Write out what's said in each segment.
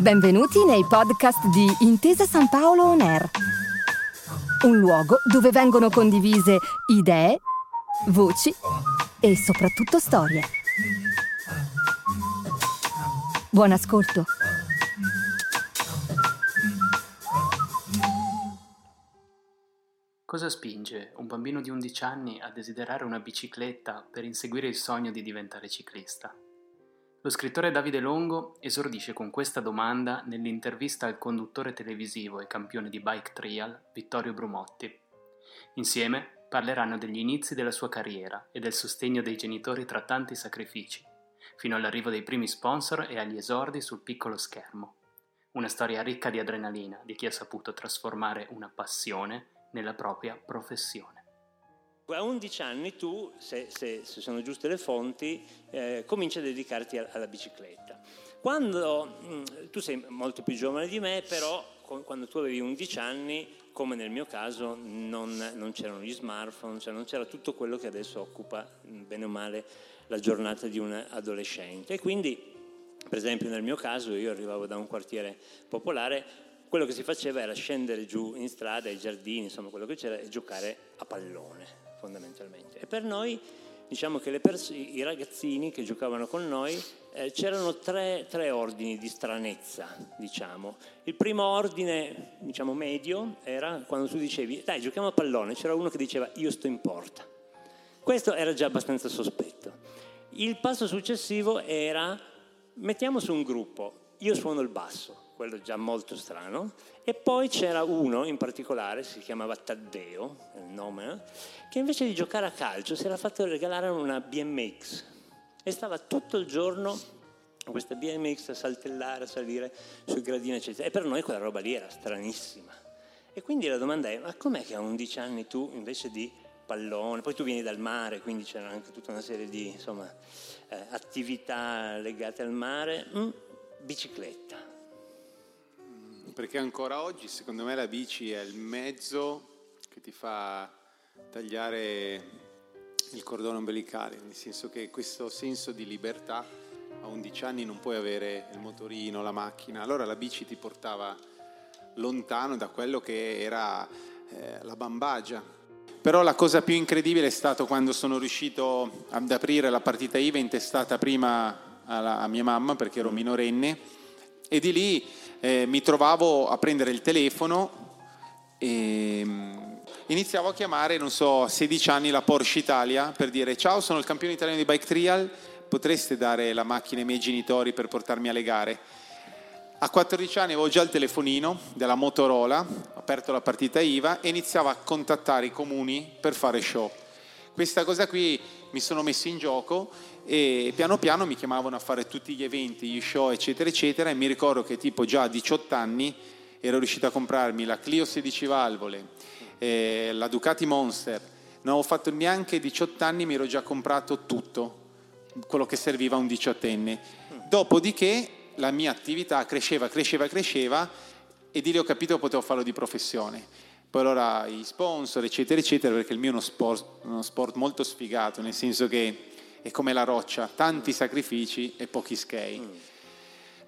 Benvenuti nei podcast di Intesa San Paolo On Air, un luogo dove vengono condivise idee, voci e soprattutto storie. Buon ascolto. Cosa spinge un bambino di 11 anni a desiderare una bicicletta per inseguire il sogno di diventare ciclista? Lo scrittore Davide Longo esordisce con questa domanda nell'intervista al conduttore televisivo e campione di bike trial Vittorio Brumotti. Insieme parleranno degli inizi della sua carriera e del sostegno dei genitori tra tanti sacrifici, fino all'arrivo dei primi sponsor e agli esordi sul piccolo schermo. Una storia ricca di adrenalina di chi ha saputo trasformare una passione nella propria professione. A 11 anni tu, se, se, se sono giuste le fonti, eh, cominci a dedicarti alla bicicletta. Quando mh, mm, tu sei molto più giovane di me, però quando tu avevi 11 anni, come nel mio caso, non, non c'erano gli smartphone, cioè non c'era tutto quello che adesso occupa mm, bene o male la giornata di un adolescente. E quindi, per esempio, nel mio caso, io arrivavo da un quartiere popolare, quello che si faceva era scendere giù in strada, ai giardini, insomma quello che c'era, e giocare a pallone fondamentalmente. E per noi, diciamo che pers- i ragazzini che giocavano con noi, eh, c'erano tre, tre, ordini di stranezza, diciamo. Il primo ordine, diciamo medio, era quando tu dicevi, dai, giochiamo a pallone, c'era uno che diceva, io sto in porta. Questo era già abbastanza sospetto. Il passo successivo era, mettiamo su un gruppo, io suono il basso, quello già molto strano, e poi c'era uno in particolare, si chiamava Taddeo, il nome, che invece di giocare a calcio si era fatto regalare una BMX e stava tutto il giorno con questa BMX a saltellare, a salire sui gradini, eccetera. E per noi quella roba lì era stranissima. E quindi la domanda è, ma com'è che a 11 anni tu invece di pallone, poi tu vieni dal mare, quindi c'era anche tutta una serie di insomma, eh, attività legate al mare, mm, bicicletta perché ancora oggi secondo me la bici è il mezzo che ti fa tagliare il cordone ombelicale, nel senso che questo senso di libertà a 11 anni non puoi avere il motorino, la macchina, allora la bici ti portava lontano da quello che era eh, la bambagia. Però la cosa più incredibile è stato quando sono riuscito ad aprire la partita IVA intestata prima alla, a mia mamma perché ero minorenne e di lì eh, mi trovavo a prendere il telefono e mm, iniziavo a chiamare, non so, a 16 anni la Porsche Italia per dire ciao, sono il campione italiano di bike trial, potreste dare la macchina ai miei genitori per portarmi alle gare? A 14 anni avevo già il telefonino della Motorola, ho aperto la partita IVA e iniziavo a contattare i comuni per fare show. Questa cosa qui mi sono messo in gioco e piano piano mi chiamavano a fare tutti gli eventi, gli show eccetera eccetera e mi ricordo che tipo già a 18 anni ero riuscito a comprarmi la Clio 16 valvole, eh, la Ducati Monster, non avevo fatto neanche 18 anni mi ero già comprato tutto quello che serviva a un diciottenne. Dopodiché la mia attività cresceva, cresceva, cresceva e di lì ho capito che potevo farlo di professione. Poi allora i sponsor, eccetera, eccetera, perché il mio è uno sport, uno sport molto sfigato, nel senso che è come la roccia, tanti sacrifici e pochi. Mm.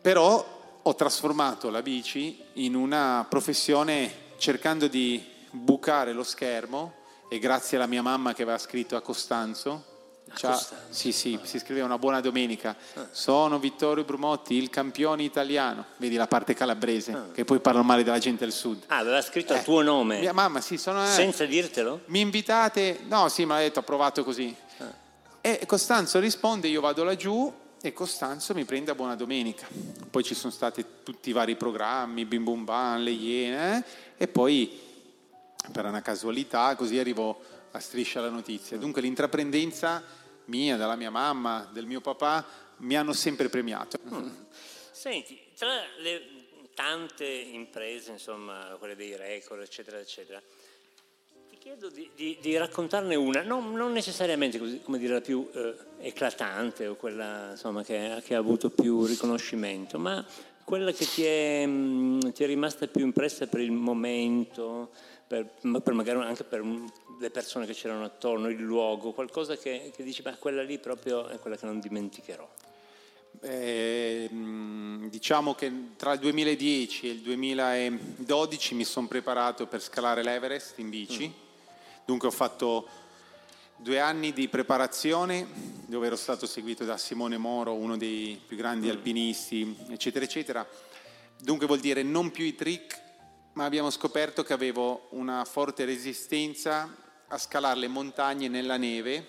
Però ho trasformato la bici in una professione cercando di bucare lo schermo e grazie alla mia mamma che aveva scritto a Costanzo, cioè, sì, sì, si scriveva una buona domenica. Ah. Sono Vittorio Brumotti, il campione italiano. Vedi la parte calabrese, ah. che poi parla male della gente del sud. Ah, aveva scritto eh, il tuo nome. Mia mamma, sì, sono. Eh, Senza dirtelo? Mi invitate? No, sì, mi ha detto, ho provato così. E Costanzo risponde, io vado laggiù e Costanzo mi prende a Buona Domenica. Poi ci sono stati tutti i vari programmi, Bim Bum Bam, Le Iene, eh? e poi per una casualità così arrivo a striscia la notizia. Dunque l'intraprendenza mia, della mia mamma, del mio papà, mi hanno sempre premiato. Mm. Senti, tra le tante imprese, insomma, quelle dei record, eccetera, eccetera, chiedo di, di, di, raccontarne una, non, non necessariamente così, come dire, la più eh, eclatante o quella insomma, che, che, ha avuto più riconoscimento, ma quella che ti è, mh, mm, ti è rimasta più impressa per il momento, per, per magari anche per le persone che c'erano attorno, il luogo, qualcosa che, che dici, ma quella lì proprio è quella che non dimenticherò. Eh, diciamo che tra il 2010 e il 2012 mi sono preparato per scalare l'Everest in bici, mm. Dunque ho fatto due anni di preparazione dove ero stato seguito da Simone Moro, uno dei più grandi alpinisti, eccetera, eccetera. Dunque vuol dire non più i trick, ma abbiamo scoperto che avevo una forte resistenza a scalare le montagne nella neve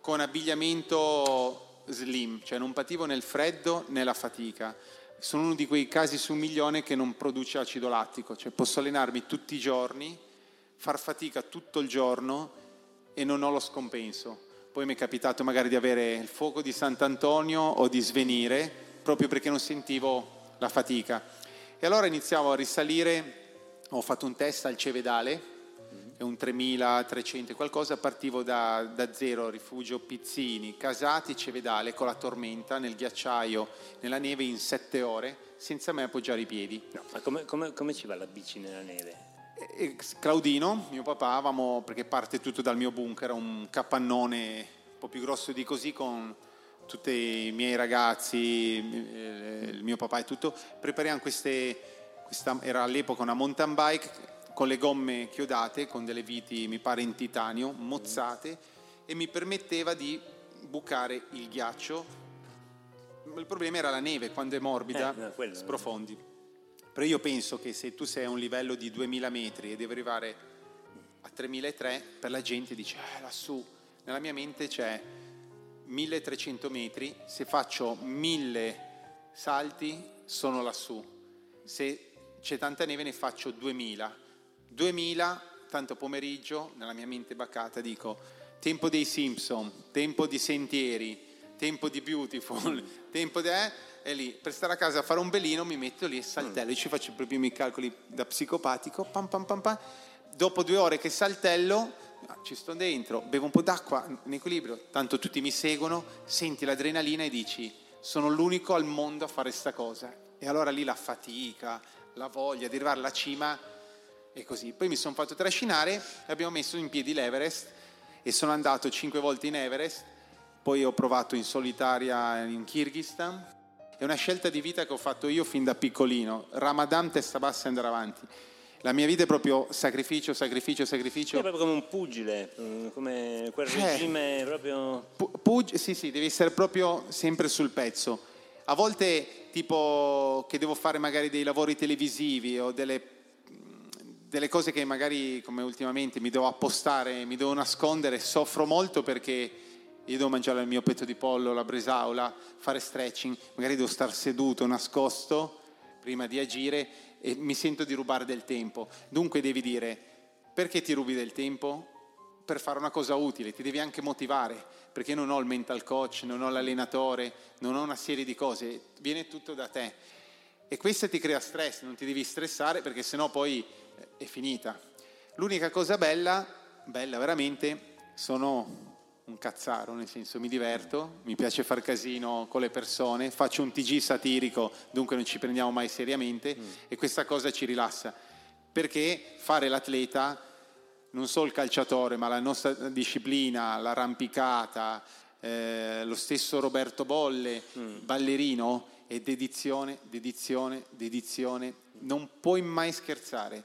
con abbigliamento slim, cioè non pativo nel freddo né la fatica. Sono uno di quei casi su un milione che non produce acido lattico, cioè posso allenarmi tutti i giorni, far fatica tutto il giorno e non ho lo scompenso. Poi mi è capitato magari di avere il fuoco di Sant'Antonio o di svenire, proprio perché non sentivo la fatica. E allora iniziavo a risalire, ho fatto un test al Cevedale, è un 3300 qualcosa, partivo da, da, zero, rifugio Pizzini, Casati, Cevedale con la tormenta nel ghiacciaio, nella neve in sette ore, senza mai appoggiare i piedi. No, ma come, come, come ci va la bici nella neve? Claudino, mio papà, avevamo, perché parte tutto dal mio bunker, un capannone un po' più grosso di così con tutti i miei ragazzi, eh, il mio papà e tutto, prepariamo queste, questa, era all'epoca una mountain bike con le gomme chiodate, con delle viti mi pare in titanio, mozzate, e mi permetteva di bucare il ghiaccio. Il problema era la neve, quando è morbida, eh, no, sprofondi. Però io penso che se tu sei a un livello di 2000 metri e devi arrivare a 3003, per la gente dice, eh, lassù, nella mia mente c'è 1300 metri, se faccio 1000 salti sono lassù, se c'è tanta neve ne faccio 2000. 2000, tanto pomeriggio, nella mia mente baccata dico, tempo dei Simpson, tempo di sentieri, tempo di Beautiful, tempo di... E lì per stare a casa a fare un belino mi metto lì e saltello, mm. ci faccio proprio i miei calcoli da psicopatico, pam pam pam pam. Dopo due ore che saltello, ci sto dentro, bevo un po' d'acqua in equilibrio, tanto tutti mi seguono, senti l'adrenalina e dici sono l'unico al mondo a fare questa cosa. E allora lì la fatica, la voglia di arrivare alla cima e così. Poi mi sono fatto trascinare e abbiamo messo in piedi l'Everest e sono andato cinque volte in Everest, poi ho provato in solitaria in Kirghizistan è una scelta di vita che ho fatto io fin da piccolino. Ramadan, testa bassa e andare avanti. La mia vita è proprio sacrificio, sacrificio, sacrificio. È proprio come un pugile, mm, come quel eh, regime proprio... Pug- sì, sì, devi essere proprio sempre sul pezzo. A volte tipo che devo fare magari dei lavori televisivi o delle, delle cose che magari come ultimamente mi devo appostare, mi devo nascondere, soffro molto perché io devo mangiare il mio petto di pollo, la bresaola, fare stretching, magari devo stare seduto, nascosto, prima di agire e mi sento di rubare del tempo. Dunque devi dire, perché ti rubi del tempo? Per fare una cosa utile, ti devi anche motivare, perché non ho il mental coach, non ho l'allenatore, non ho una serie di cose, viene tutto da te. E questo ti crea stress, non ti devi stressare perché sennò poi eh, è finita. L'unica cosa bella, bella veramente, sono un cazzaro, nel senso mi diverto, mi piace far casino con le persone, faccio un TG satirico, dunque non ci prendiamo mai seriamente mm. e questa cosa ci rilassa. Perché fare l'atleta, non solo il calciatore, ma la nostra disciplina, l'arrampicata, eh, lo stesso Roberto Bolle, mm. ballerino, è dedizione, dedizione, dedizione, non puoi mai scherzare.